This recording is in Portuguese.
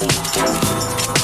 Sim, sim, sim.